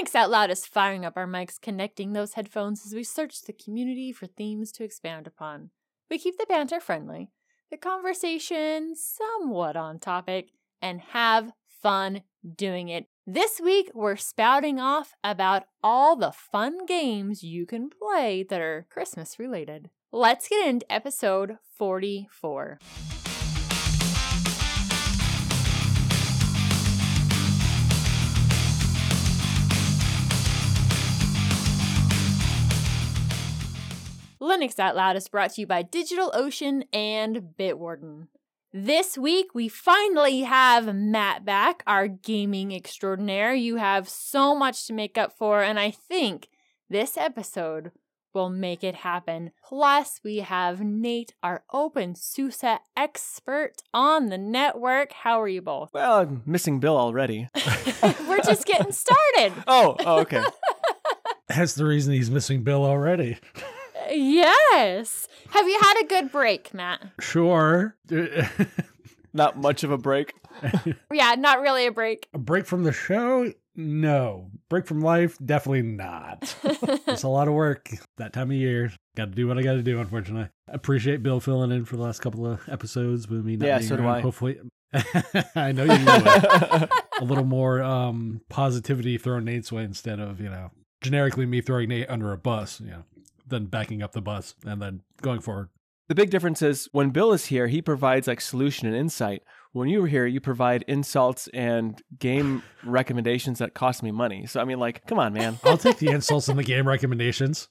Linux Out Loud is firing up our mics, connecting those headphones as we search the community for themes to expand upon. We keep the banter friendly, the conversation somewhat on topic, and have fun doing it. This week, we're spouting off about all the fun games you can play that are Christmas related. Let's get into episode 44. Linux Out Loud is brought to you by DigitalOcean and Bitwarden. This week, we finally have Matt back, our gaming extraordinaire. You have so much to make up for, and I think this episode will make it happen. Plus, we have Nate, our OpenSUSE expert on the network. How are you both? Well, I'm missing Bill already. We're just getting started. oh, oh, okay. That's the reason he's missing Bill already. Yes. Have you had a good break, Matt? Sure. Not much of a break. Yeah, not really a break. a break from the show? No. Break from life? Definitely not. it's a lot of work that time of year. Got to do what I got to do, unfortunately. I appreciate Bill filling in for the last couple of episodes with me. Not Yeah, being so do. I. Hopefully, I know you would. a little more um, positivity thrown Nate's way instead of, you know, generically me throwing Nate under a bus, you know, then backing up the bus and then going forward. The big difference is when Bill is here, he provides like solution and insight. When you were here, you provide insults and game recommendations that cost me money. So I mean, like, come on, man. I'll take the insults and the game recommendations.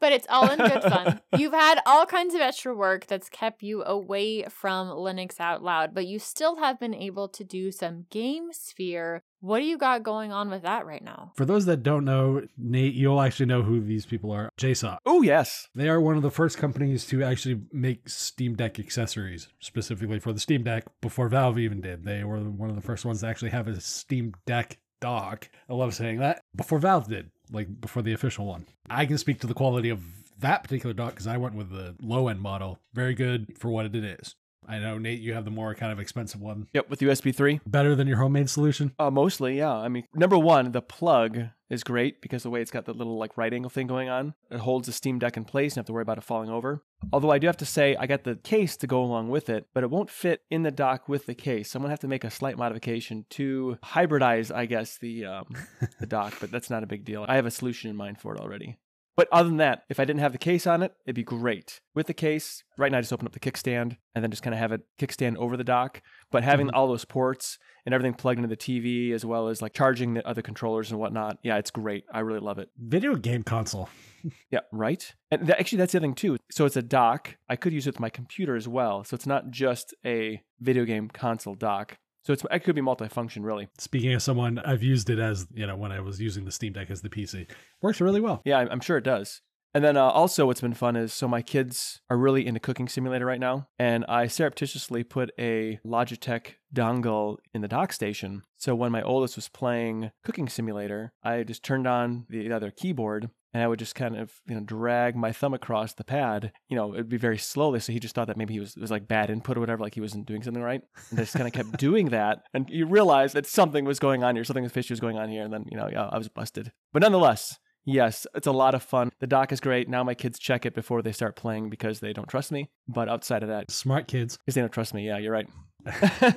But it's all in good fun. You've had all kinds of extra work that's kept you away from Linux Out Loud, but you still have been able to do some GameSphere. What do you got going on with that right now? For those that don't know, Nate, you'll actually know who these people are. JSAUX. Oh yes, They are one of the first companies to actually make Steam Deck accessories, specifically for the Steam Deck, before Valve even did. They were one of the first ones to actually have a Steam Deck dock. I love saying that. Before Valve did, like before the official one. I can speak to the quality of that particular dock because I went with the low end model. Very good for what it is. I know, Nate, you have the more kind of expensive one. yep, with USB three. Better than your homemade solution? Uh, mostly, yeah. I mean, number one, the plug is great because the way it's got the little like right angle thing going on, it holds the Steam Deck in place. You don't have to worry about it falling over. Although I do have to say, I got the case to go along with it, but it won't fit in the dock with the case. So I'm gonna have to make a slight modification to hybridize, I guess, the um, the dock. But that's not a big deal. I have a solution in mind for it already. But other than that, if I didn't have the case on it, it'd be great. With the case, right now I just open up the kickstand and then just kind of have it kickstand over the dock. But having mm-hmm. all those ports and everything plugged into the TV as well as like charging the other controllers and whatnot, yeah, it's great. I really love it. Video game console. Yeah, right. And that, actually, that's the other thing too. So it's a dock. I could use it with my computer as well. So it's not just a video game console dock. So it's it could be multifunction really. Speaking of someone, I've used it as, you know, when I was using the Steam Deck as the PC. Works really well. Yeah, I'm, I'm sure it does. And then uh, also, what's been fun is so my kids are really into Cooking Simulator right now, and I surreptitiously put a Logitech dongle in the dock station. So when my oldest was playing Cooking Simulator, I just turned on the other keyboard. And I would just kind of, you know, drag my thumb across the pad. You know, it'd be very slowly. So he just thought that maybe he was was like bad input or whatever, like he wasn't doing something right. And I just kind of kept doing that. And you realize that something was going on here, something fishy was going on here. And then, you know, yeah, I was busted. But nonetheless, Yes, it's a lot of fun. The dock is great. Now my kids check it before they start playing because they don't trust me. But outside of that, Smart kids. because they don't trust me, yeah, you're right.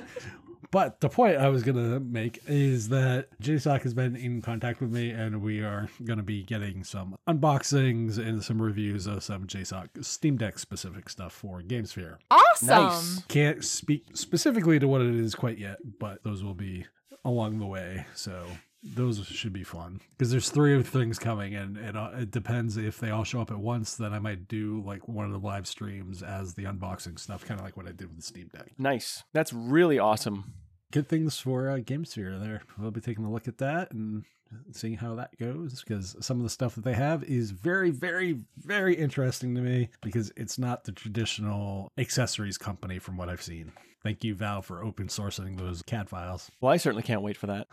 But the point I was going to make is that JSAUX has been in contact with me, and we are going to be getting some unboxings and some reviews of some JSAUX Steam Deck specific stuff for GameSphere. Awesome. Nice. Can't speak specifically to what it is quite yet, but those will be along the way. So those should be fun because there's three things coming, and it, uh, it depends if they all show up at once. Then I might do like one of the live streams as the unboxing stuff, kind of like what I did with the Steam Deck. Nice. That's really awesome. good things for uh, GameSphere there. We'll be taking a look at that and seeing how that goes because some of the stuff that they have is very, very, very interesting to me because it's not the traditional accessories company from what I've seen. Thank you, Valve, for open sourcing those CAD files. Well, I certainly can't wait for that.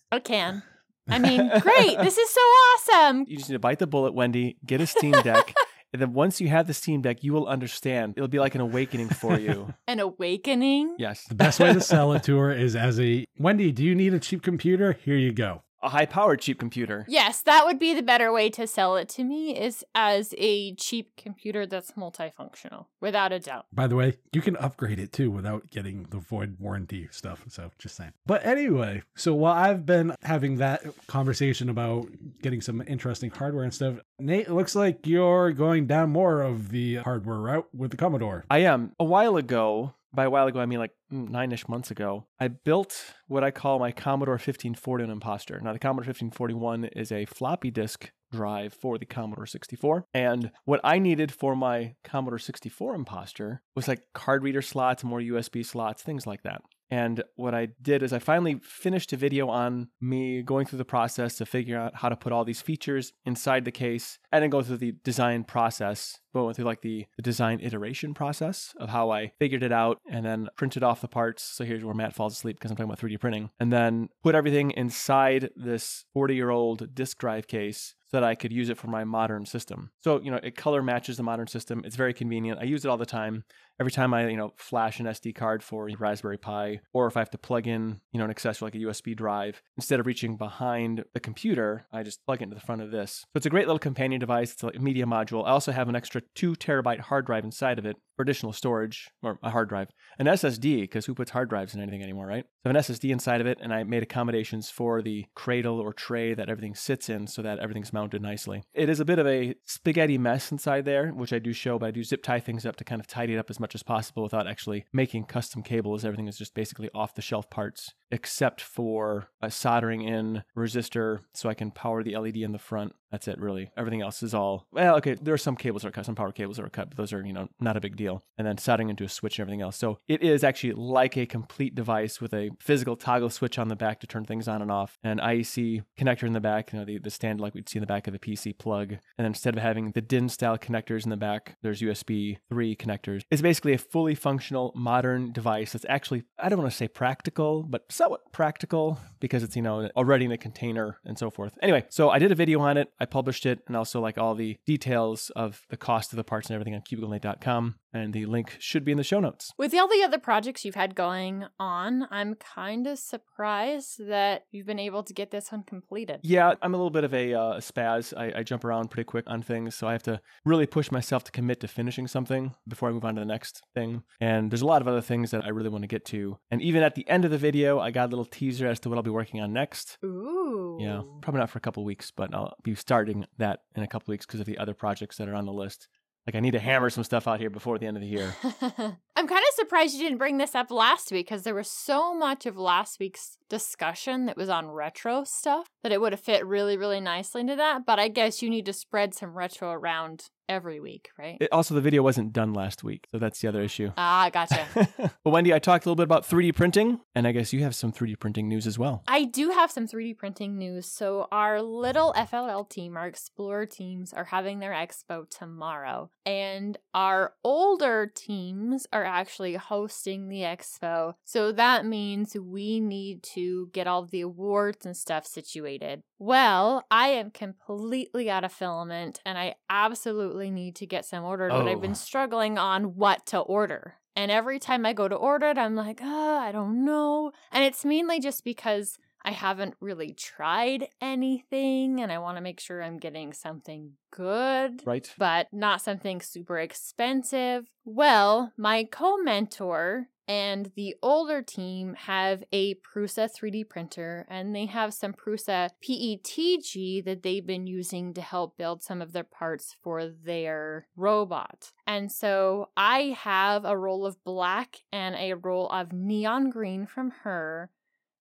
I can. I mean, great. This is so awesome. You just need to bite the bullet, Wendy, get a Steam Deck. and then once you have the Steam Deck, you will understand. It'll be like an awakening for you. An awakening. Yes. The best way to sell it to her is as a Wendy, do you need a cheap computer? Here you go. A high powered cheap computer. Yes, that would be the better way to sell it to me is as a cheap computer that's multifunctional, without a doubt. By the way, you can upgrade it too without getting the void warranty stuff. So just saying. But anyway, so while I've been having that conversation about getting some interesting hardware and stuff, Nate, it looks like you're going down more of the hardware route with the Commodore. I am. A while ago, by a while ago, I mean like mm, nine ish months ago, I built what I call my Commodore 1541 Imposter. Now, the Commodore 1541 is a floppy disk drive for the Commodore 64. And what I needed for my Commodore 64 Imposter was like card reader slots, more USB slots, things like that. And what I did is I finally finished a video on me going through the process to figure out how to put all these features inside the case and then go through the design process, but went through like the, the design iteration process of how I figured it out and then printed off the parts. So here's where Matt falls asleep because I'm talking about 3D printing. And then put everything inside this 40 year old disk drive case so that I could use it for my modern system. So, you know, it color matches the modern system. It's very convenient. I use it all the time. Every time I, you know, flash an SD card for Raspberry Pi, or if I have to plug in, you know, an accessory like a USB drive, instead of reaching behind the computer, I just plug it into the front of this. So it's a great little companion device. It's a media module. I also have an extra two terabyte hard drive inside of it additional storage, or a hard drive. An SSD, because who puts hard drives in anything anymore, right? So I have an SSD inside of it, and I made accommodations for the cradle or tray that everything sits in so that everything's mounted nicely. It is a bit of a spaghetti mess inside there, which I do show, but I do zip tie things up to kind of tidy it up as much as possible without actually making custom cables. Everything is just basically off the shelf parts, except for a soldering in resistor so I can power the LED in the front. That's it, really. Everything else is all well. Okay, there are some cables that are cut, some power cables that are cut, but those are you know not a big deal. And then soldering into a switch and everything else. So it is actually like a complete device with a physical toggle switch on the back to turn things on and off, an IEC connector in the back, you know the the stand like we'd see in the back of the PC plug, and then instead of having the DIN style connectors in the back, there's USB three connectors. It's basically a fully functional modern device that's actually I don't want to say practical, but somewhat practical because it's you know already in a container and so forth. Anyway, so I did a video on it. I published it and also like all the details of the cost of the parts and everything on cubiclenate.com. And the link should be in the show notes. With all the other projects you've had going on, I'm kind of surprised that you've been able to get this one completed. Yeah, I'm a little bit of a uh, spaz. I, I jump around pretty quick on things, so I have to really push myself to commit to finishing something before I move on to the next thing. And there's a lot of other things that I really want to get to. And even at the end of the video, I got a little teaser as to what I'll be working on next. Ooh. Yeah, probably not for a couple weeks, but I'll be starting that in a couple weeks because of the other projects that are on the list. Like I need to hammer some stuff out here before the end of the year. I'm kind of surprised you didn't bring this up last week because there was so much of last week's discussion that was on retro stuff that it would have fit really, really nicely into that. But I guess you need to spread some retro around every week, right? It, also, the video wasn't done last week, so that's the other issue. Ah, gotcha. well, Wendy, I talked a little bit about 3D printing, and I guess you have some 3D printing news as well. I do have some 3D printing news. So, our little FLL team, our Explorer teams, are having their expo tomorrow, and our older teams are actually hosting the expo. So, that means we need to get all the awards and stuff situated. Well, I am completely out of filament, and I absolutely need to get some ordered, but I've been Oh. struggling on what to order. And every time I go to order it, I'm like, oh, I don't know. And it's mainly just because I haven't really tried anything and I want to make sure I'm getting something good, Right? but not something super expensive. Well, my co mentor and the older team have a Prusa 3D printer and they have some Prusa PETG that they've been using to help build some of their parts for their robot. And so I have a roll of black and a roll of neon green from her.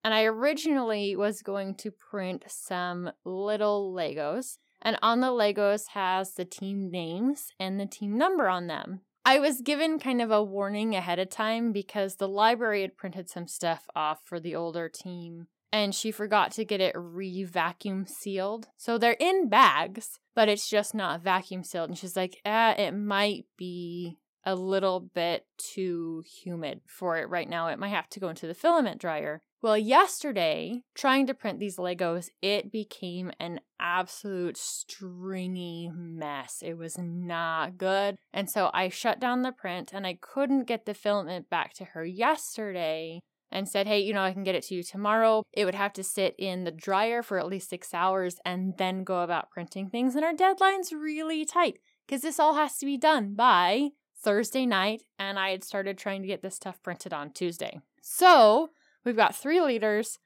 And I originally was going to print some little Legos. And on the Legos has the team names and the team number on them. I was given kind of a warning ahead of time because the library had printed some stuff off for the older team and she forgot to get it re vacuum sealed. So they're in bags, but it's just not vacuum sealed. And she's like, ah, it might be a little bit too humid for it right now. It might have to go into the filament dryer. Well, yesterday, trying to print these Legos, it became an absolute stringy mess. It was not good. And so I shut down the print and I couldn't get the filament back to her yesterday and said, hey, you know, I can get it to you tomorrow. It would have to sit in the dryer for at least six hours and then go about printing things. And our deadline's really tight because this all has to be done by Thursday night. And I had started trying to get this stuff printed on Tuesday. So we've got three liters.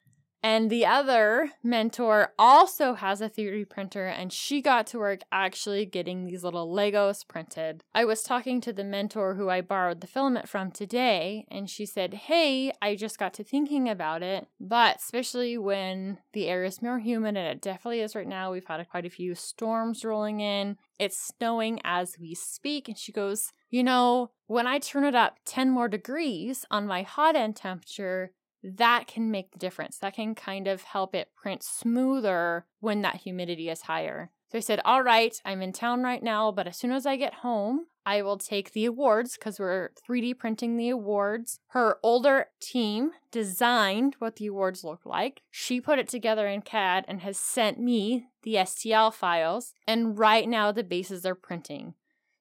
And the other mentor also has a 3D printer, and she got to work actually getting these little Legos printed. I was talking to the mentor who I borrowed the filament from today, and she said, Hey, I just got to thinking about it, but especially when the air is more humid, and it definitely is right now, we've had quite a few storms rolling in. It's snowing as we speak. And she goes, You know, when I turn it up 10 more degrees on my hot end temperature, that can make the difference. That can kind of help it print smoother when that humidity is higher. So I said, All right, I'm in town right now, but as soon as I get home, I will take the awards because we're 3D printing the awards. Her older team designed what the awards look like. She put it together in CAD and has sent me the STL files. And right now, the bases are printing.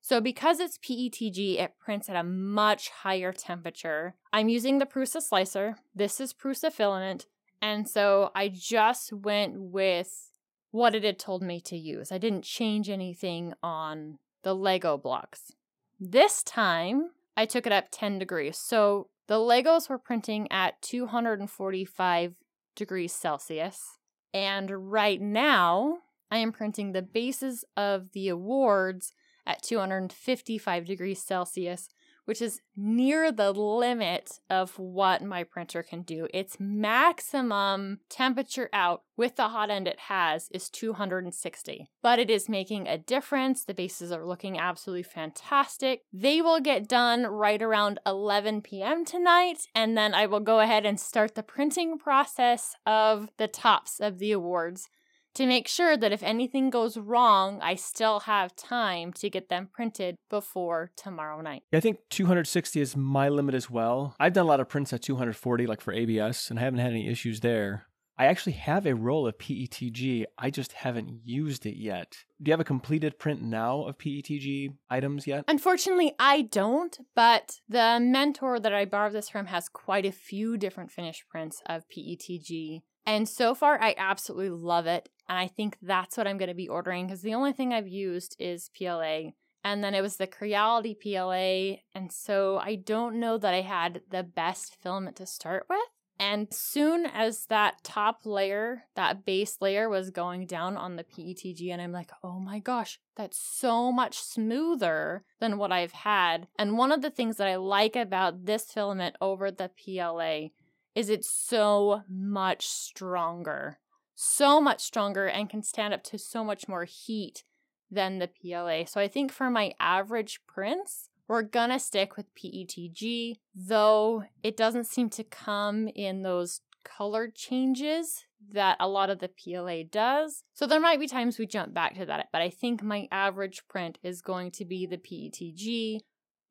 So because it's PETG, it prints at a much higher temperature. I'm using the Prusa slicer. This is Prusa filament. And so I just went with what it had told me to use. I didn't change anything on the Lego blocks. This time, I took it up 10 degrees. So the Legos were printing at 245 degrees Celsius. And right now, I am printing the bases of the awards at 255 degrees Celsius, which is near the limit of what my printer can do. Its maximum temperature out with the hot end it has is 260, but it is making a difference. The bases are looking absolutely fantastic. They will get done right around 11 p.m. tonight, and then I will go ahead and start the printing process of the tops of the awards to make sure that if anything goes wrong, I still have time to get them printed before tomorrow night. I think 260 is my limit as well. I've done a lot of prints at 240, like for ABS, and I haven't had any issues there. I actually have a roll of PETG. I just haven't used it yet. Do you have a completed print now of PETG items yet? Unfortunately, I don't, but the mentor that I borrowed this from has quite a few different finished prints of PETG. And so far, I absolutely love it. And I think that's what I'm going to be ordering because the only thing I've used is PLA. And then it was the Creality PLA. And so I don't know that I had the best filament to start with. And soon as that top layer, that base layer was going down on the PETG, and I'm like, oh my gosh, that's so much smoother than what I've had. And one of the things that I like about this filament over the PLA is it's so much stronger so much stronger and can stand up to so much more heat than the PLA. So I think for my average prints, we're gonna stick with PETG, though it doesn't seem to come in those color changes that a lot of the PLA does. So there might be times we jump back to that, but I think my average print is going to be the PETG.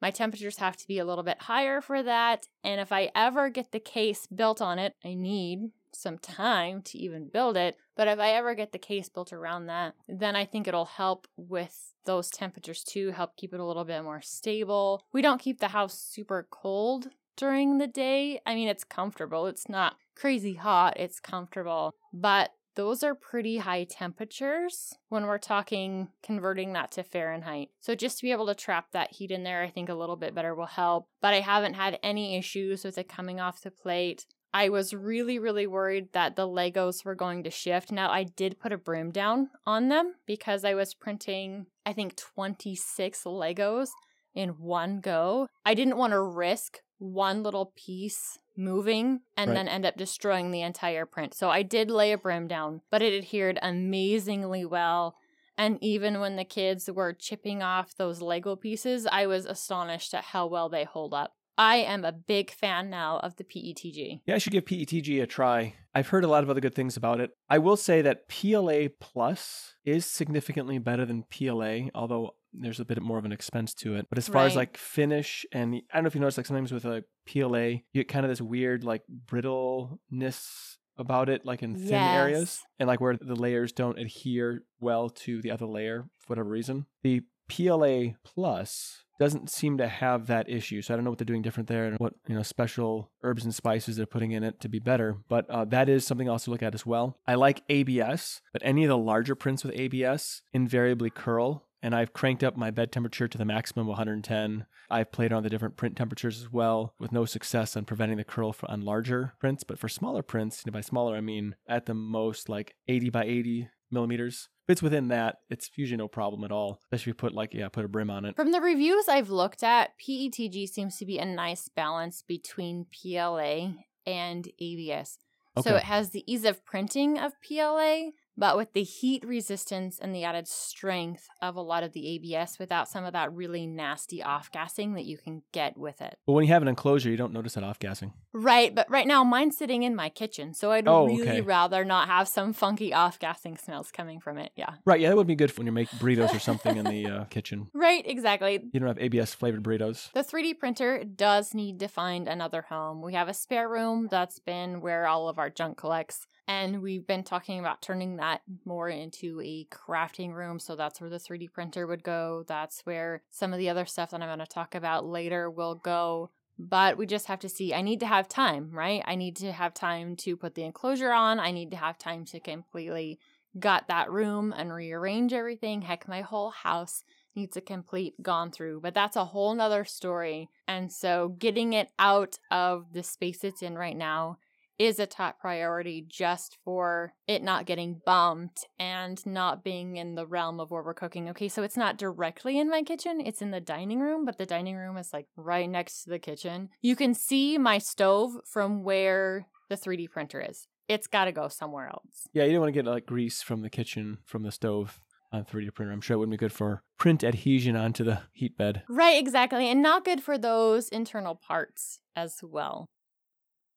My temperatures have to be a little bit higher for that, and if I ever get the case built on it, I need some time to even build it. But if I ever get the case built around that, then I think it'll help with those temperatures too, help keep it a little bit more stable. We don't keep the house super cold during the day. I mean, it's comfortable. It's not crazy hot, it's comfortable. But those are pretty high temperatures when we're talking converting that to Fahrenheit. So just to be able to trap that heat in there, I think a little bit better will help. But I haven't had any issues with it coming off the plate. I was really, really worried that the Legos were going to shift. Now, I did put a broom down on them because I was printing, I think, 26 Legos in one go. I didn't want to risk one little piece moving and right. then end up destroying the entire print. So I did lay a brim down, but it adhered amazingly well. And even when the kids were chipping off those Lego pieces, I was astonished at how well they hold up. I am a big fan now of the PETG. Yeah, I should give PETG a try. I've heard a lot of other good things about it. I will say that PLA Plus is significantly better than PLA, although there's a bit more of an expense to it. But as far right. as like finish and I don't know if you notice like sometimes with a PLA, you get kind of this weird like brittleness about it like in thin yes. areas and like where the layers don't adhere well to the other layer for whatever reason. The PLA Plus doesn't seem to have that issue. So I don't know what they're doing different there and what you know special herbs and spices they're putting in it to be better. But uh, that is something else to look at as well. I like ABS, but any of the larger prints with ABS invariably curl and I've cranked up my bed temperature to the maximum 110. I've played on the different print temperatures as well, with no success on preventing the curl for, on larger prints. But for smaller prints, you know, by smaller I mean at the most like 80 by 80 millimeters. If it's within that, it's usually no problem at all. Especially if you put like yeah, put a brim on it. From the reviews I've looked at, PETG seems to be a nice balance between PLA and ABS. So it has the ease of printing of PLA, but with the heat resistance and the added strength of a lot of the ABS without some of that really nasty off gassing that you can get with it. But when you have an enclosure, you don't notice that off gassing. Right, but right now mine's sitting in my kitchen, so I'd Oh, really okay. rather not have some funky off gassing smells coming from it. Yeah. Right, yeah, that would be good when you're making burritos or something in the uh, kitchen. Right, exactly. You don't have ABS flavored burritos. The 3D printer does need to find another home. We have a spare room that's been where all of our junk collects, and we've been talking about turning that more into a crafting room. So that's where the 3D printer would go. That's where some of the other stuff that I'm going to talk about later will go. But we just have to see. I need to have time, right? I need to have time to put the enclosure on. I need to have time to completely gut that room and rearrange everything. Heck, my whole house needs a complete gone through, but that's a whole nother story. And so getting it out of the space it's in right now is a top priority just for it not getting bumped and not being in the realm of where we're cooking. Okay, so it's not directly in my kitchen, it's in the dining room, but the dining room is like right next to the kitchen. You can see my stove from where the 3D printer is. It's got to go somewhere else. Yeah, you don't want to get like grease from the kitchen, from the stove on 3D printer. I'm sure it wouldn't be good for print adhesion onto the heat bed. Right, exactly. And not good for those internal parts as well.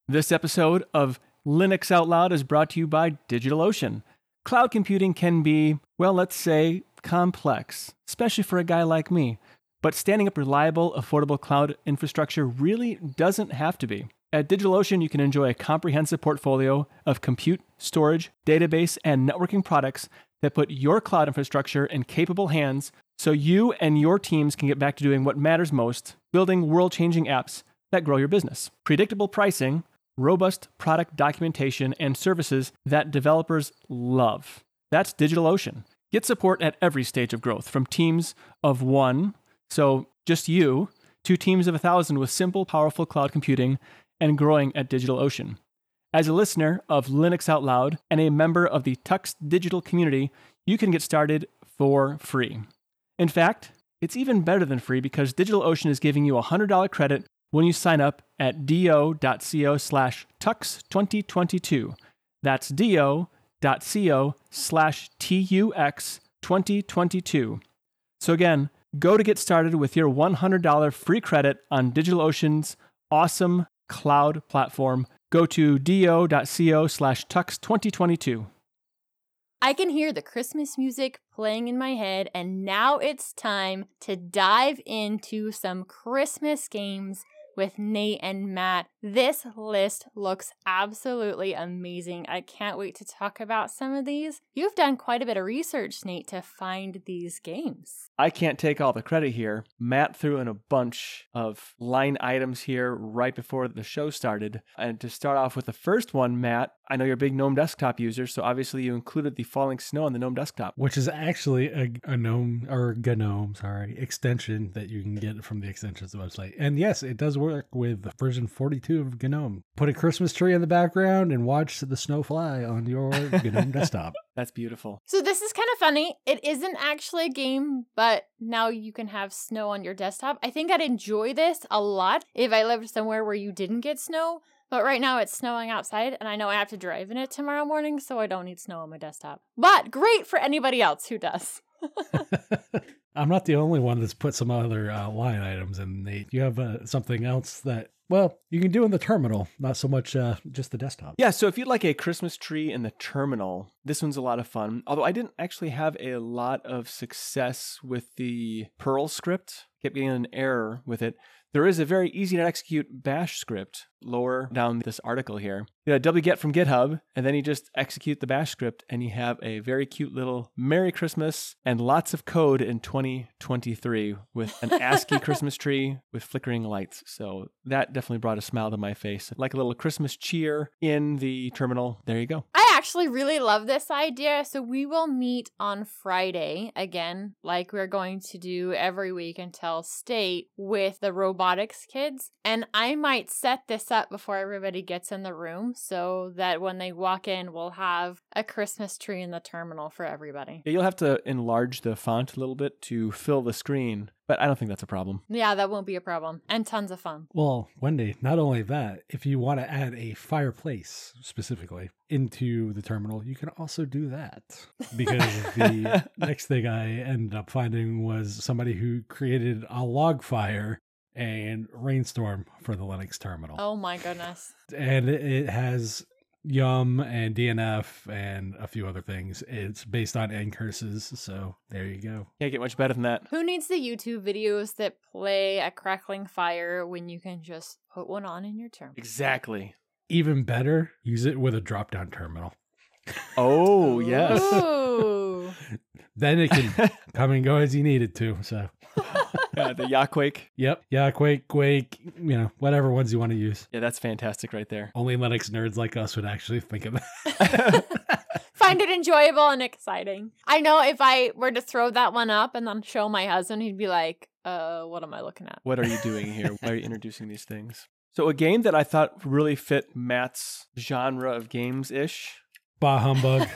This episode of Linux Out Loud is brought to you by DigitalOcean. Cloud computing can be, well, let's say, complex, especially for a guy like me. But standing up reliable, affordable cloud infrastructure really doesn't have to be. At DigitalOcean, you can enjoy a comprehensive portfolio of compute, storage, database, and networking products that put your cloud infrastructure in capable hands so you and your teams can get back to doing what matters most building world changing apps that grow your business. Predictable pricing, robust product documentation, and services that developers love. That's DigitalOcean. Get support at every stage of growth, from teams of one, so just you, to teams of a thousand with simple, powerful cloud computing and growing at DigitalOcean. As a listener of Linux Out Loud and a member of the Tux Digital community, you can get started for free. In fact, it's even better than free because DigitalOcean is giving you a $100 credit when you sign up at do.co slash tux2022. That's do.co slash tux2022. So again, go to get started with your $100 free credit on DigitalOcean's awesome cloud platform. Go to do.co slash tux2022. I can hear the Christmas music playing in my head, and now it's time to dive into some Christmas games with Nate and Matt. This list looks absolutely amazing. I can't wait to talk about some of these. You've done quite a bit of research, Nate, to find these games. I can't take all the credit here. Matt threw in a bunch of line items here right before the show started. And to start off with the first one, Matt, I know you're a big GNOME desktop user, so obviously you included the falling snow on the GNOME desktop. which is actually a, a gnome or gnome sorry extension that you can get from the extensions website and yes it does work with version 42 of gnome put a christmas tree in the background and watch the snow fly on your gnome desktop That's beautiful. So, this is kind of funny. It isn't actually a game, but now you can have snow on your desktop. I think I'd enjoy this a lot if I lived somewhere where you didn't get snow. But right now it's snowing outside, and I know I have to drive in it tomorrow morning, so I don't need snow on my desktop. But great for anybody else who does. i'm not the only one that's put some other uh, line items in nate you have uh, something else that well you can do in the terminal not so much uh, just the desktop Yeah, so if you'd like a Christmas tree in the terminal, this one's a lot of fun. Although I didn't actually have a lot of success with the Perl script, kept getting an error with it. There is a very easy to execute bash script lower down this article here. You know, wget from GitHub, and then you just execute the bash script, and you have a very cute little Merry Christmas and lots of code in 2023 with an ASCII Christmas tree with flickering lights. So that definitely brought a smile to my face. Like a little Christmas cheer in the terminal. There you go. I actually really love this idea. So we will meet on Friday again, like we're going to do every week until state with the robotics kids. And I might set this up before everybody gets in the room so that when they walk in, we'll have a Christmas tree in the terminal for everybody. Yeah, you'll have to enlarge the font a little bit to fill the screen, but I don't think that's a problem. Yeah, that won't be a problem. And tons of fun. Well, Wendy, not only that, if you want to add a fireplace specifically into the terminal, you can also do that. Because the next thing I ended up finding was somebody who created a log fire and rainstorm for the Linux terminal. Oh my goodness. And it- it has Yum and DNF and a few other things. It's based on N curses, so there you go. Can't get much better than that. Who needs the YouTube videos that play a crackling fire when you can just put one on in your terminal? Exactly. Even better, use it with a drop down terminal. Oh, yes. Then it can come and go as you need it to. So, yeah, the Yakuake. yep. Yeah, Quake, Quake, you know, whatever ones you want to use. Yeah, that's fantastic right there. Only Linux nerds like us would actually think of that. Find it enjoyable and exciting. I know if I were to throw that one up and then show my husband, he'd be like, uh, what am I looking at? What are you doing here? Why are you introducing these things? So, a game that I thought really fit Matt's genre of games ish. bah humbug.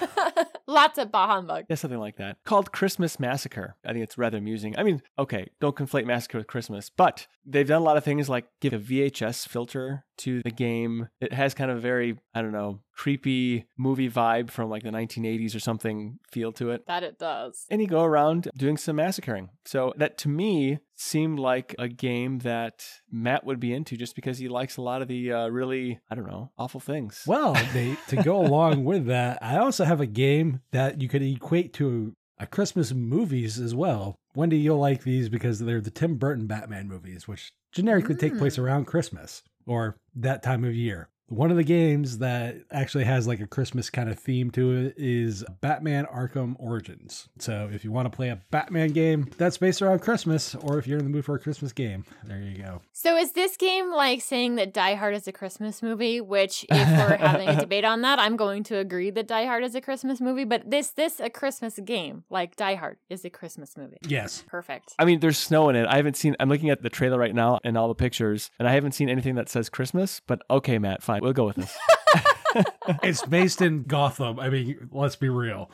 Lots of bah humbug. Yeah, something like that. Called Christmas Massacre. I think it's rather amusing. I mean, okay, don't conflate Massacre with Christmas, but they've done a lot of things like give a VHS filter to the game. It has kind of a very, I don't know, creepy movie vibe from like the 1980s or something feel to it. That it does. And you go around doing some massacring. So that to me seemed like a game that Matt would be into just because he likes a lot of the uh, really, I don't know, awful things. well, they, to go along with that, I also have a game that you could equate to a Christmas movies as well. Wendy, you'll like these because they're the Tim Burton Batman movies, which generically take place around Christmas or that time of year. One of the games that actually has like a Christmas kind of theme to it is Batman Arkham Origins. So if you want to play a Batman game that's based around Christmas, or if you're in the mood for a Christmas game, there you go. So is this game like saying that Die Hard is a Christmas movie? Which, if we're having a debate on that, I'm going to agree that Die Hard is a Christmas movie. But this this a Christmas game like Die Hard is a Christmas movie. Yes. Perfect. I mean, there's snow in it. I haven't seen, I'm looking at the trailer right now and all the pictures, and I haven't seen anything that says Christmas, but okay, Matt, fine. We'll go with this. It's based in Gotham. I mean, let's be real.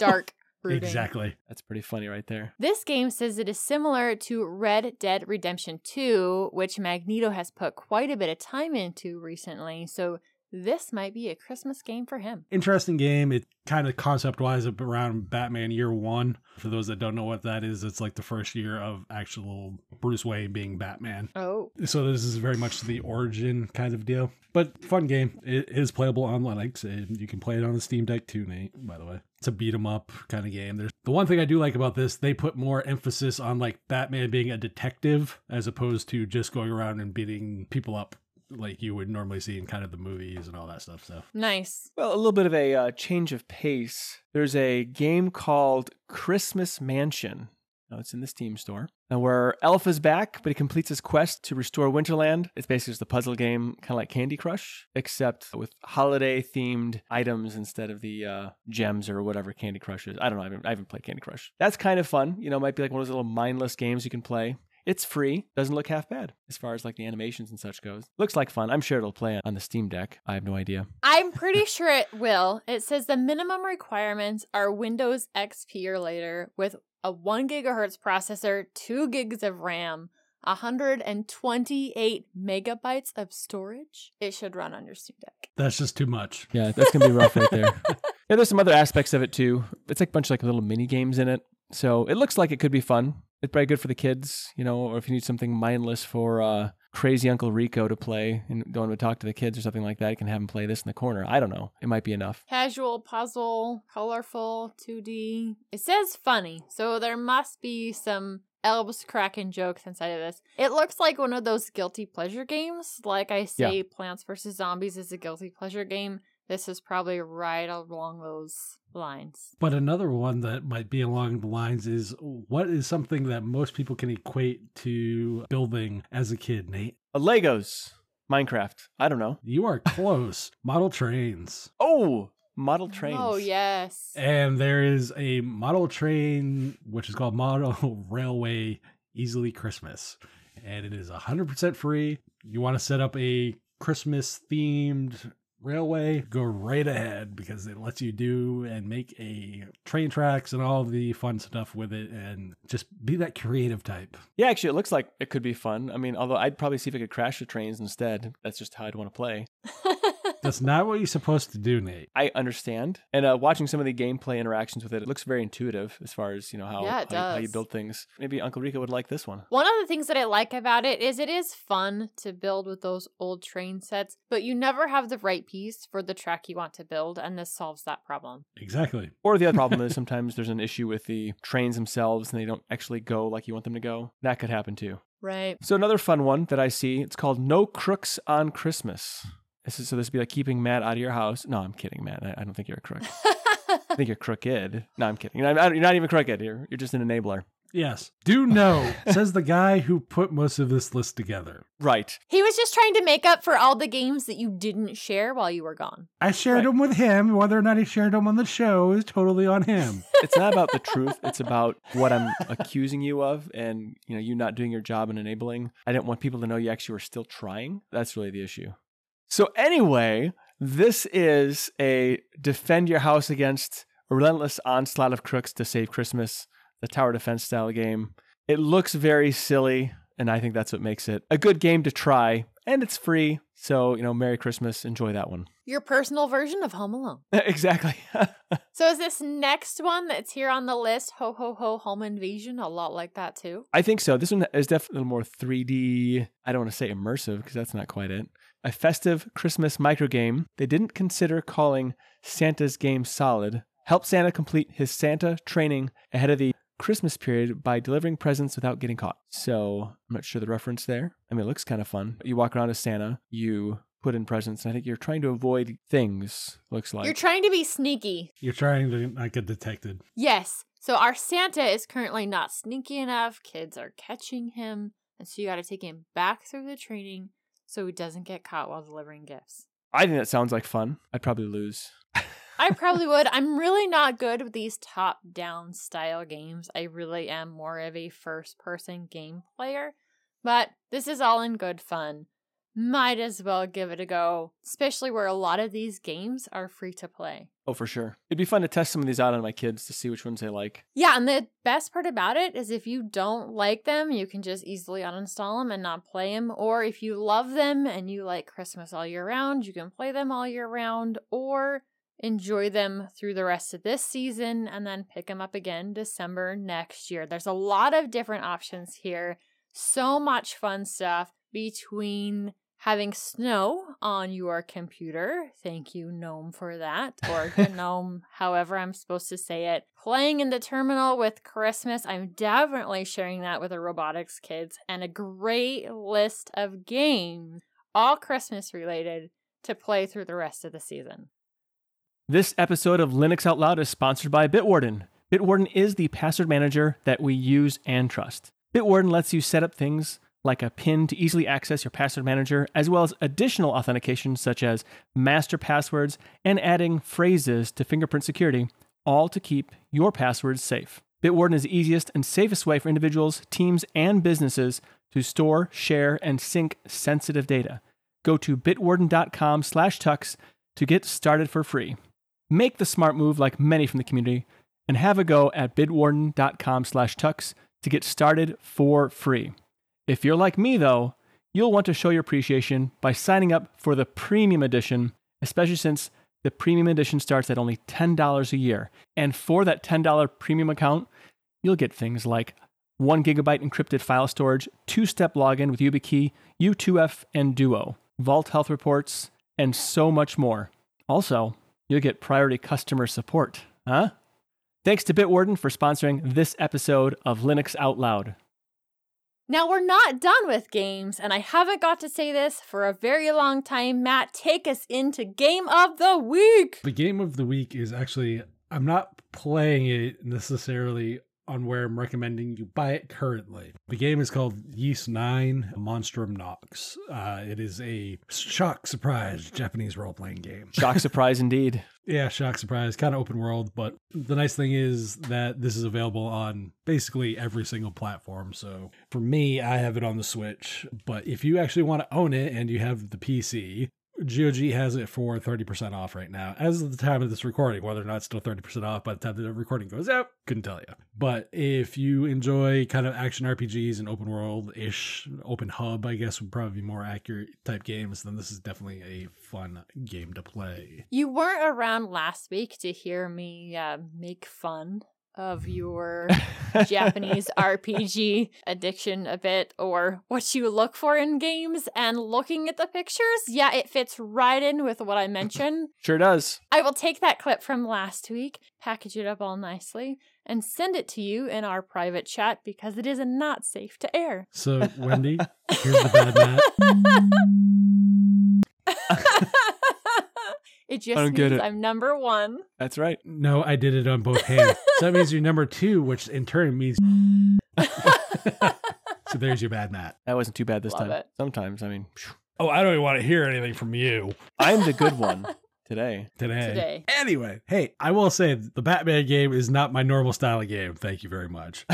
Dark. brooding. Exactly. That's pretty funny right there. This game says it is similar to Red Dead Redemption 2, which Magneto has put quite a bit of time into recently. So this might be a Christmas game for him. Interesting game. It kind of concept wise around Batman Year One. For those that don't know what that is, it's like the first year of actual Bruce Wayne being Batman. Oh. So this is very much the origin kind of deal. But fun game. It is playable on Linux, and you can play it on the Steam Deck too, Nate. By the way, it's a beat 'em up kind of game. There's the one thing I do like about this. They put more emphasis on like Batman being a detective as opposed to just going around and beating people up like you would normally see in kind of the movies and all that stuff. So Nice. Well, a little bit of a uh, change of pace. There's a game called Christmas Mansion. Now it's in the Steam store. And where Elf is back, but he completes his quest to restore Winterland. It's basically just a puzzle game, kind of like Candy Crush, except with holiday themed items instead of the uh, gems or whatever Candy Crush is. I don't know. I haven't, I haven't played Candy Crush. That's kind of fun. You know, might be like one of those little mindless games you can play. It's free. Doesn't look half bad as far as like the animations and such goes. Looks like fun. I'm sure it'll play on the Steam Deck. I have no idea. I'm pretty sure it will. It says the minimum requirements are Windows XP or later with a 1 gigahertz processor, 2 gigs of RAM, 128 megabytes of storage. It should run on your Steam Deck. that's just too much. Yeah, that's gonna be rough right there. Yeah, there's some other aspects of it too. It's like a bunch of like little mini games in it, so it looks like it could be fun. It's probably good for the kids, you know, or if you need something mindless for uh, crazy Uncle Rico to play and don't want to talk to the kids or something like that, you can have him play this in the corner. I don't know. It might be enough. Casual puzzle, colorful, 2D. It says funny, so there must be some elves cracking jokes inside of this. It looks like one of those guilty pleasure games. Like I say, Plants vs. Zombies is a guilty pleasure game. This is probably right along those lines. But another one that might be along the lines is what is something that most people can equate to building as a kid, Nate? Uh, Legos, Minecraft. I don't know. You are close. Model trains. Oh, model trains. Oh, yes. And there is a model train, which is called Model Railway Easily Christmas. And it is 100% free. You want to set up a Christmas themed railway, go right ahead because it lets you do and make a train tracks and all the fun stuff with it and just be that creative type. Yeah, actually, it looks like it could be fun. I mean, although I'd probably see if I could crash the trains instead. That's just how I'd want to play. That's not what you're supposed to do, Nate. I understand. And uh, watching some of the gameplay interactions with it, it looks very intuitive as far as, you know, how, Yeah, it how, how you build things. Maybe Uncle Rico would like this one. One of the things that I like about it is it is fun to build with those old train sets, but you never have the right piece for the track you want to build, and this solves that problem. Exactly. Or the other problem is sometimes there's an issue with the trains themselves and they don't actually go like you want them to go. That could happen too. Right. So another fun one that I see, it's called No Crooks on Christmas. This is, so this would be like keeping Matt out of your house. No, I'm kidding, Matt. I, I don't think you're a crook. I think you're crooked. No, I'm kidding. You're not, you're not even crooked. You're, you're just an enabler. Yes. Do know, says the guy who put most of this list together. Right. he was just trying to make up for all the games that you didn't share while you were gone. I shared Right. them with him. Whether or not he shared them on the show is totally on him. It's not about the truth. It's about what I'm accusing you of and, you know, you not doing your job and enabling. I didn't want people to know you actually were still trying. That's really the issue. So anyway, this is a defend your house against a relentless onslaught of crooks to save Christmas, the tower defense style game. It looks very silly, and I think that's what makes it a good game to try, and it's free. So, you know, Merry Christmas. Enjoy that one. Your personal version of Home Alone. exactly. So is this next one that's here on the list, Ho Ho Ho Home Invasion, a lot like that too? I think so. This one is definitely more 3D. I don't want to say immersive because that's not quite it. A festive Christmas microgame they didn't consider calling Santa's Game Solid. Help Santa complete his Santa training ahead of the Christmas period by delivering presents without getting caught. So I'm not sure the reference there. I mean, it looks kind of fun. You walk around as Santa, you put in presents, and I think you're trying to avoid things, looks like. You're trying to be sneaky. You're trying to not get detected. Yes. So our Santa is currently not sneaky enough. Kids are catching him. And so you got to take him back through the training so he doesn't get caught while delivering gifts. I think that sounds like fun. I'd probably lose. I probably would. I'm really not good with these top down style games. I really am more of a first person game player. But this is all in good fun. Might as well give it a go, especially where a lot of these games are free to play. Oh, for sure. It'd be fun to test some of these out on my kids to see which ones they like. Yeah, and the best part about it is if you don't like them, you can just easily uninstall them and not play them. Or if you love them and you like Christmas all year round, you can play them all year round or enjoy them through the rest of this season and then pick them up again December next year. There's a lot of different options here. So much fun stuff between having snow on your computer. Thank you, GNOME, for that. Or GNOME, however I'm supposed to say it. Playing in the terminal with Christmas. I'm definitely sharing that with the robotics kids. And a great list of games, all Christmas related, to play through the rest of the season. This episode of Linux Out Loud is sponsored by Bitwarden. Bitwarden is the password manager that we use and trust. Bitwarden lets you set up things like a PIN to easily access your password manager, as well as additional authentication such as master passwords and adding phrases to fingerprint security, all to keep your passwords safe. Bitwarden is the easiest and safest way for individuals, teams, and businesses to store, share, and sync sensitive data. Go to bitwarden.com slash tux to get started for free. Make the smart move like many from the community and have a go at bitwarden.com slash tux to get started for free. If you're like me, though, you'll want to show your appreciation by signing up for the premium edition, especially since the premium edition starts at only $10 a year. And for that $10 premium account, you'll get things like 1 gigabyte encrypted file storage, two step login with YubiKey, U2F, and Duo, Vault Health reports, and so much more. Also, you'll get priority customer support. Huh? Thanks to Bitwarden for sponsoring this episode of Linux Out Loud. Now, we're not done with games, and I haven't got to say this for a very long time. Matt, take us into Game of the Week. The game of the week is actually, I'm not playing it necessarily on where I'm recommending you buy it currently. The game is called Ys 9 Monstrum Nox. Uh, it is a shock surprise Japanese role playing game. Shock surprise indeed. Yeah, shock surprise, kind of open world, but the nice thing is that this is available on basically every single platform. So for me, I have it on the Switch, but if you actually want to own it and you have the PC, GOG has it for 30% off right now. As of the time of this recording, whether or not it's still 30% off by the time the recording goes out, couldn't tell you. But if you enjoy kind of action RPGs and open world ish, open hub, I guess would probably be more accurate type games, then this is definitely a fun game to play. You weren't around last week to hear me uh, make fun of your Japanese RPG addiction a bit or what you look for in games and looking at the pictures. Yeah, it fits right in with what I mentioned. Sure does. I will take that clip from last week, package it up all nicely, and send it to you in our private chat because it is not safe to air. So, Wendy, here's the bad Matt. It just I don't means get it. I'm number one. That's right. No, I did it on both hands. So that means you're number two, which in turn means. so there's your bad Matt. That wasn't too bad this Love time. it. Sometimes, I mean, phew. Oh, I don't even want to hear anything from you I'm the good one today. today. Today. Anyway, hey, I will say the Batman game is not my normal style of game. Thank you very much.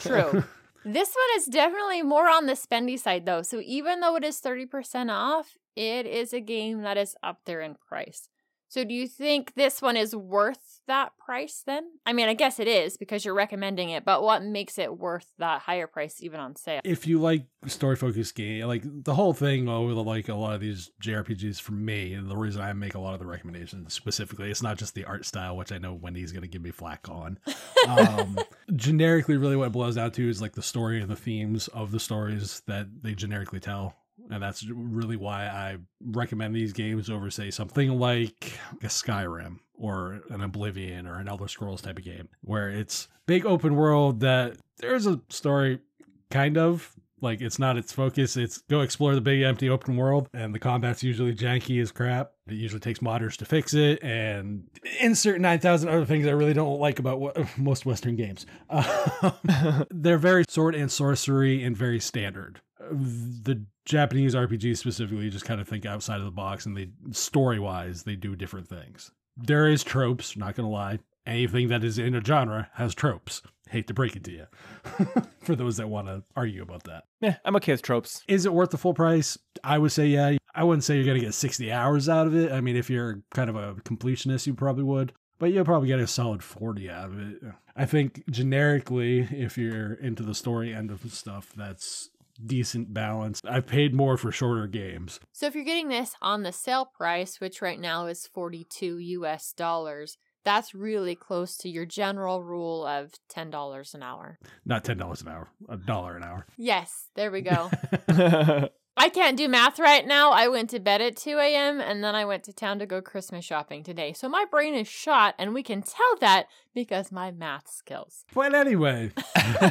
True. This one is definitely more on the spendy side, though. So even though it is 30% off, it is a game that is up there in price. So do you think this one is worth that price then? I mean, I guess it is because you're recommending it, but what makes it worth that higher price even on sale? if you like story focused game, like the whole thing over the like a lot of these JRPGs for me, and the reason I make a lot of the recommendations specifically, it's not just the art style, which I know Wendy's gonna give me flack on. Um, generically, really what it boils down to is like the story and the themes of the stories that they generically tell. And that's really why I recommend these games over, say, something like a Skyrim or an Oblivion or an Elder Scrolls type of game, where it's big open world that there's a story kind of like it's not its focus. It's go explore the big empty open world and the combat's usually janky as crap. It usually takes modders to fix it and insert 9000 other things i really don't like about what, most western games. Um, they're very sword and sorcery and very standard. The japanese rpgs specifically just kind of think outside of the box and they story wise they do different things. There is tropes not gonna lie. Anything that is in a genre has tropes hate to break it to you for those that want to argue about that. Yeah, I'm okay with tropes. is it worth the full price? I would say yeah. I wouldn't say you're gonna get 60 hours out of it. I mean if you're kind of a completionist you probably would but you'll probably get a solid 40 out of it. I think generically if you're into the story end of stuff that's decent balance. I've paid more for shorter games. So if you're getting this on the sale price, which right now is 42 US dollars, that's really close to your general rule of $10 an hour. not $10 an hour a dollar an hour Yes, there we go. I can't do math right now. I went to bed at 2 a.m. and then I went to town to go Christmas shopping today. So my brain is shot, and we can tell that because my math skills. But anyway,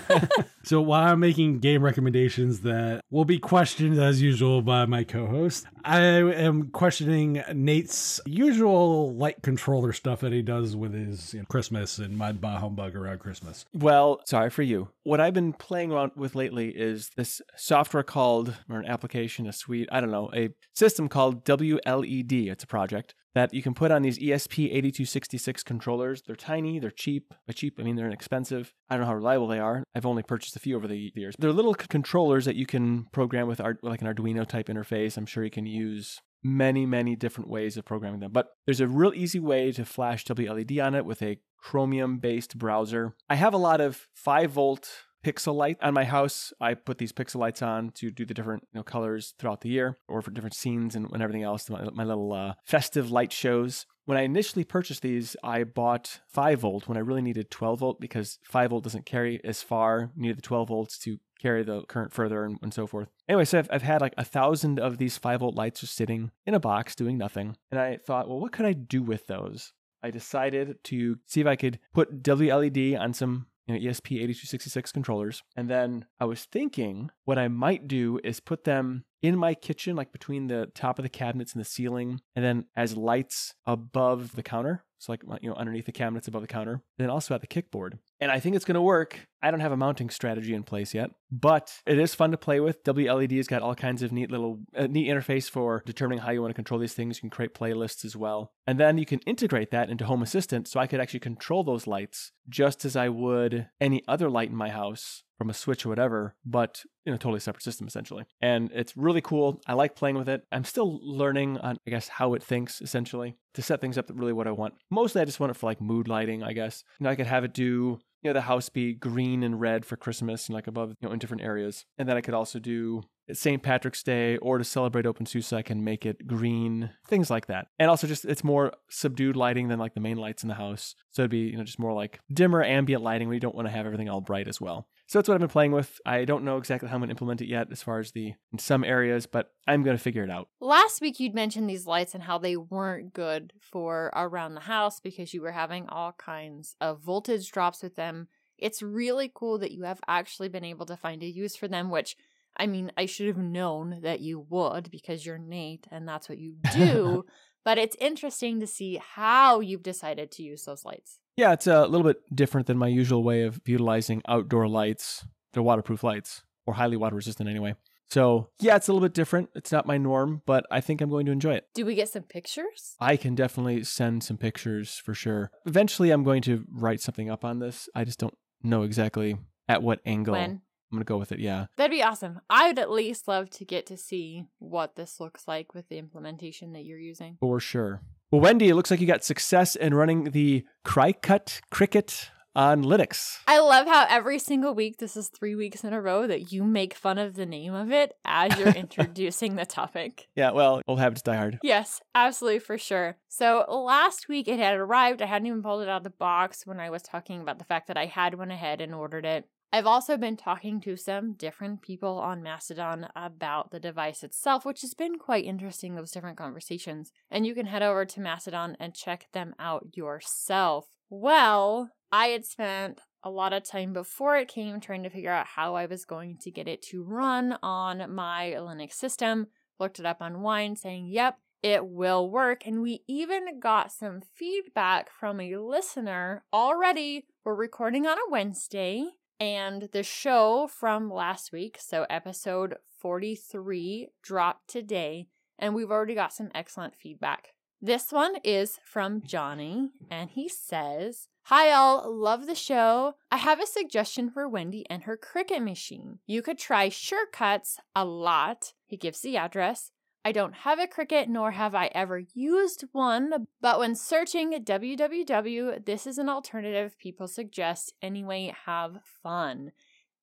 so while I'm making game recommendations that will be questioned as usual by my co host, I am questioning Nate's usual light controller stuff that he does with his you know, Christmas and my bah humbug around Christmas. well, sorry for you. What I've been playing around with lately is this software called, or an application, a suite, I don't know, a system called WLED. It's a project that you can put on these E ESP8266 controllers. They're tiny, they're cheap. By cheap, I mean they're inexpensive. I don't know how reliable they are. I've only purchased a few over the years. They're little c- controllers that you can program with art, like an Arduino type interface. I'm sure you can use many, many different ways of programming them. But there's a real easy way to flash WLED on it with a Chromium based browser. I have a lot of 5 volt pixel light on my house. I put these pixel lights on to do the different you know, colors throughout the year or for different scenes and, and everything else, my, my little uh, festive light shows. When I initially purchased these, I bought 5 volt when I really needed 12 volt because 5 volt doesn't carry as far. You need the 12 volts to carry the current further and, and so forth. Anyway, so I've, I've had like a thousand of these 5 volt lights just sitting in a box doing nothing. And I thought, well, what could I do with those? I decided to see if I could put WLED on some you know, ESP 8266 controllers. And then I was thinking what I might do is put them in my kitchen, like between the top of the cabinets and the ceiling, and then as lights above the counter. So like you know underneath the cabinets above the counter, and then also at the kickboard. And I think it's going to work. I don't have a mounting strategy in place yet, but it is fun to play with. WLED has got all kinds of neat little uh, neat interface for determining how you want to control these things. You can create playlists as well, and then you can integrate that into Home Assistant, so I could actually control those lights just as I would any other light in my house from a switch or whatever, but in a totally separate system essentially. And it's really cool. I like playing with it. I'm still learning on, I guess, how it thinks essentially to set things up really what I want. Mostly I just want it for like mood lighting, I guess. You know, I could have it do you know the house be green and red for christmas and like above you know in different areas and then i could also do st patrick's day or to celebrate openSUSE i can make it green things like that and also just it's more subdued lighting than like the main lights in the house so it'd be you know just more like dimmer ambient lighting where you don't want to have everything all bright as well so that's what I've been playing with. I don't know exactly how I'm going to implement it yet as far as the in some areas, but I'm going to figure it out. Last week you'd mentioned these lights and how they weren't good for around the house because you were having all kinds of voltage drops with them. It's really cool that you have actually been able to find a use for them, which I mean, I should have known that you would because you're Nate and that's what you do. but it's interesting to see how you've decided to use those lights. Yeah, it's a little bit different than my usual way of utilizing outdoor lights. They're waterproof lights, or highly water resistant anyway. So, yeah, it's a little bit different. It's not my norm, but I think I'm going to enjoy it. Do we get some pictures? I can definitely send some pictures for sure. Eventually, I'm going to write something up on this. I just don't know exactly at what angle. When? I'm going to go with it, yeah. That'd be awesome. I would at least love to get to see what this looks like with the implementation that you're using. For sure. Well, Wendy, it looks like you got success in running the Cricut Cricket on Linux. I love how every single week, this is three weeks in a row, that you make fun of the name of it as you're introducing the topic. Yeah, well, old habits die hard. Yes, absolutely, for sure. So last week it had arrived. I hadn't even pulled it out of the box when I was talking about the fact that I had went ahead and ordered it. I've also been talking to some different people on Mastodon about the device itself, which has been quite interesting, those different conversations. And you can head over to Mastodon and check them out yourself. Well, I had spent a lot of time before it came trying to figure out how I was going to get it to run on my Linux system. Looked it up on Wine saying, yep, it will work. And we even got some feedback from a listener already. We're recording on a Wednesday. And the show from last week, so episode 43, dropped today, and we've already got some excellent feedback. This one is from Johnny, and he says, Hi, all, love the show. I have a suggestion for Wendy and her Cricut machine. You could try Surecuts a lot. He gives the address. I don't have a Cricut, nor have I ever used one, but when searching www, this is an alternative people suggest. Anyway, have fun.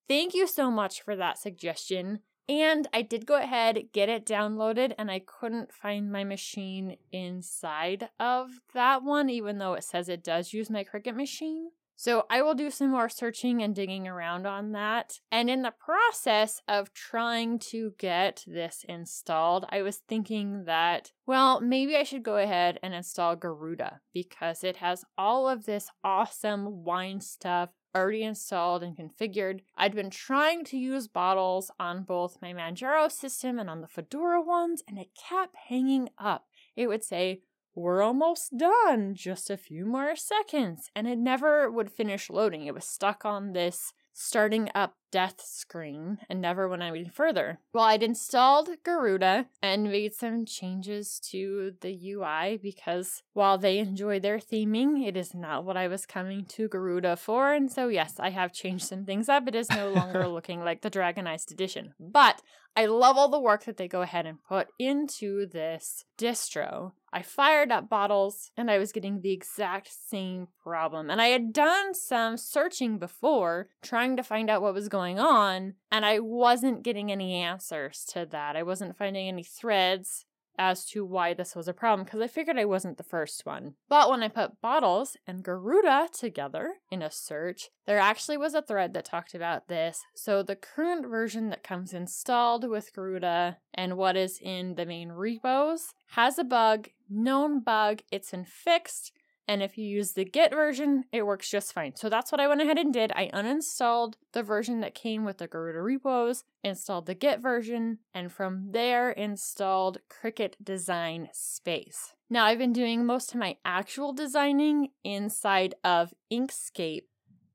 Thank you so much for that suggestion. And I did go ahead, get it downloaded, and I couldn't find my machine inside of that one, even though it says it does use my Cricut machine. So I will do some more searching and digging around on that. And in the process of trying to get this installed, I was thinking that, well, maybe I should go ahead and install Garuda because it has all of this awesome wine stuff already installed and configured. I'd been trying to use bottles on both my Manjaro system and on the Fedora ones, and it kept hanging up. It would say, we're almost done, just a few more seconds. And it never would finish loading. It was stuck on this starting up death screen and never went any further. Well, I'd installed Garuda and made some changes to the UI because while they enjoy their theming, it is not what I was coming to Garuda for. And so, yes, I have changed some things up. It is no longer looking like the Dragonized edition. But I love all the work that they go ahead and put into this distro. I fired up bottles and I was getting the exact same problem. And I had done some searching before trying to find out what was going on, and I wasn't getting any answers to that. I wasn't finding any threads as to why this was a problem because I figured I wasn't the first one. But when I put bottles and Garuda together in a search, there actually was a thread that talked about this. So the current version that comes installed with Garuda and what is in the main repos has a bug, known bug, it's been fixed. And if you use the Git version, it works just fine. So that's what I went ahead and did. I uninstalled the version that came with the Garuda repos, installed the Git version, and from there installed Cricut Design Space. Now, I've been doing most of my actual designing inside of Inkscape.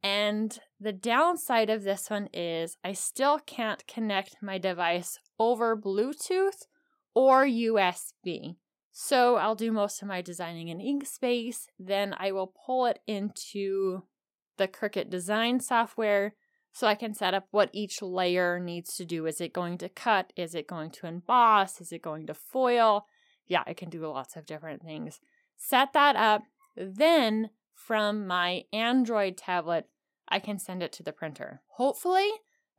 And the downside of this one is I still can't connect my device over Bluetooth or USB. So I'll do most of my designing in Inkspace, then I will pull it into the Cricut design software so I can set up what each layer needs to do. Is it going to cut? Is it going to emboss? Is it going to foil? Yeah, I can do lots of different things. Set that up. Then from my Android tablet, I can send it to the printer. Hopefully,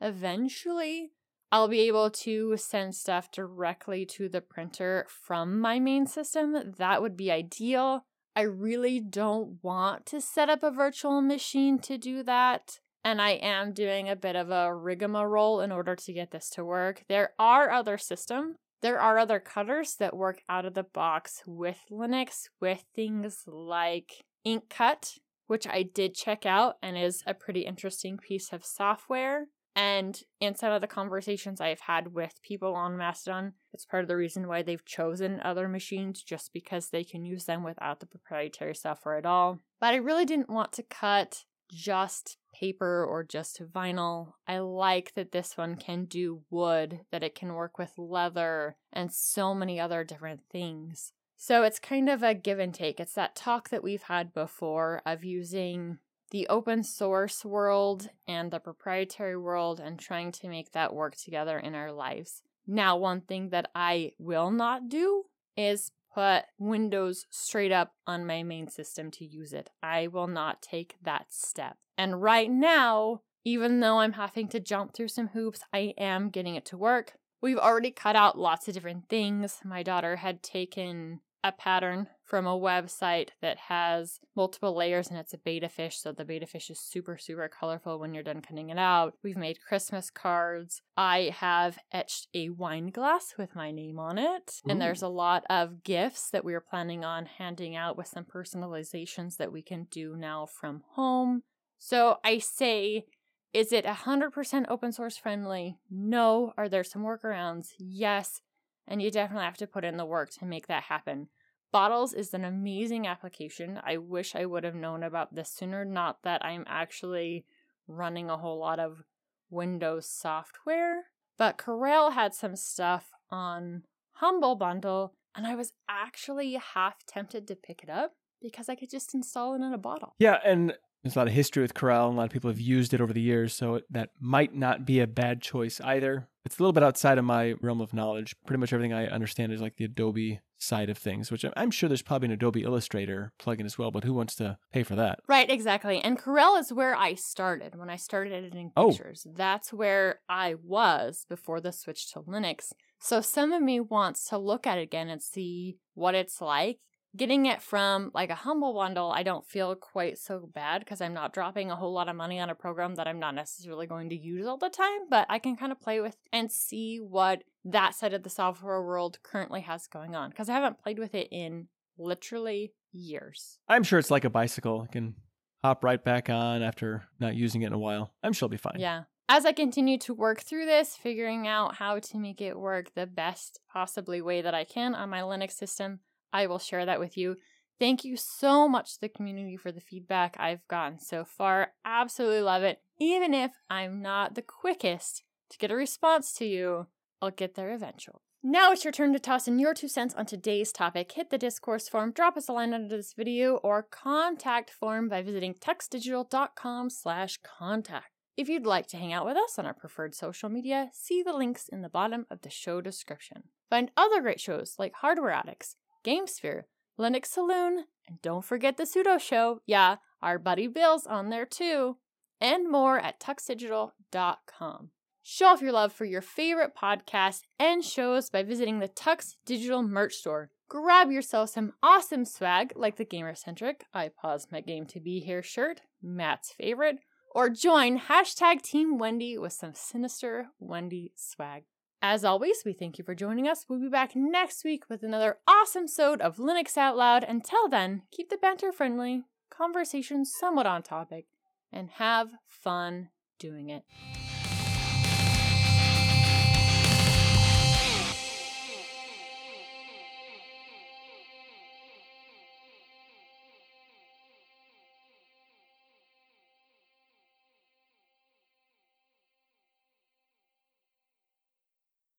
eventually, I'll be able to send stuff directly to the printer from my main system. That would be ideal. I really don't want to set up a virtual machine to do that. And I am doing a bit of a rigmarole in order to get this to work. There are other systems. There are other cutters that work out of the box with Linux with things like InkCut, which I did check out and is a pretty interesting piece of software. And in some of the conversations I've had with people on Mastodon, it's part of the reason why they've chosen other machines just because they can use them without the proprietary software at all. But I really didn't want to cut just paper or just vinyl. I like that this one can do wood, that it can work with leather, and so many other different things. So it's kind of a give and take. It's that talk that we've had before of using the open source world and the proprietary world and trying to make that work together in our lives. Now, one thing that I will not do is put Windows straight up on my main system to use it. I will not take that step. And right now, even though I'm having to jump through some hoops, I am getting it to work. We've already cut out lots of different things. My daughter had taken a pattern from a website that has multiple layers and it's a betta fish. So the betta fish is super, super colorful when you're done cutting it out. We've made Christmas cards. I have etched a wine glass with my name on it. Ooh. And there's a lot of gifts that we are planning on handing out with some personalizations that we can do now from home. So I say, is it 100% open source friendly? No. Are there some workarounds? Yes and you definitely have to put in the work to make that happen. Bottles is an amazing application. I wish I would have known about this sooner, not that I'm actually running a whole lot of Windows software. But Corel had some stuff on Humble Bundle, and I was actually half tempted to pick it up because I could just install it in a bottle. Yeah, and there's a lot of history with Corel, and a lot of people have used it over the years, so that might not be a bad choice either. It's a little bit outside of my realm of knowledge. Pretty much everything I understand is like the Adobe side of things, which I'm sure there's probably an Adobe Illustrator plugin as well, but who wants to pay for that? Right, exactly. And Corel is where I started when I started editing oh. pictures. Oh. That's where I was before the switch to Linux. So some of me wants to look at it again and see what it's like getting it from like a humble bundle i don't feel quite so bad because i'm not dropping a whole lot of money on a program that i'm not necessarily going to use all the time but i can kind of play with and see what that side of the software world currently has going on because i haven't played with it in literally years. I'm sure it's like a bicycle it can hop right back on after not using it in a while. I'm sure it'll be fine. Yeah. As I continue to work through this, figuring out how to make it work the best possibly way that I can on my Linux system, I will share that with you. Thank you so much to the community for the feedback I've gotten so far. Absolutely love it. Even if I'm not the quickest to get a response to you, I'll get there eventually. Now it's your turn to toss in your two cents on today's topic. Hit the discourse form, drop us a line under this video, or contact form by visiting tuxdigital.com slash contact. If you'd like to hang out with us on our preferred social media, see the links in the bottom of the show description. Find other great shows like Hardware Addicts, GameSphere, Linux Saloon, and don't forget the Sudo Show. Yeah, our buddy Bill's on there too. And more at tuxdigital.com. Show off your love for your favorite podcasts and shows by visiting the Tux Digital merch store. Grab yourself some awesome swag like the Gamer Centric I Pause My Game to Be Here shirt, Matt's favorite, or join hashtag Team Wendy with some sinister Wendy swag. As always, we thank you for joining us. We'll be back next week with another awesome sode of Linux Out Loud. Until then, keep the banter friendly, conversations somewhat on topic, and have fun doing it.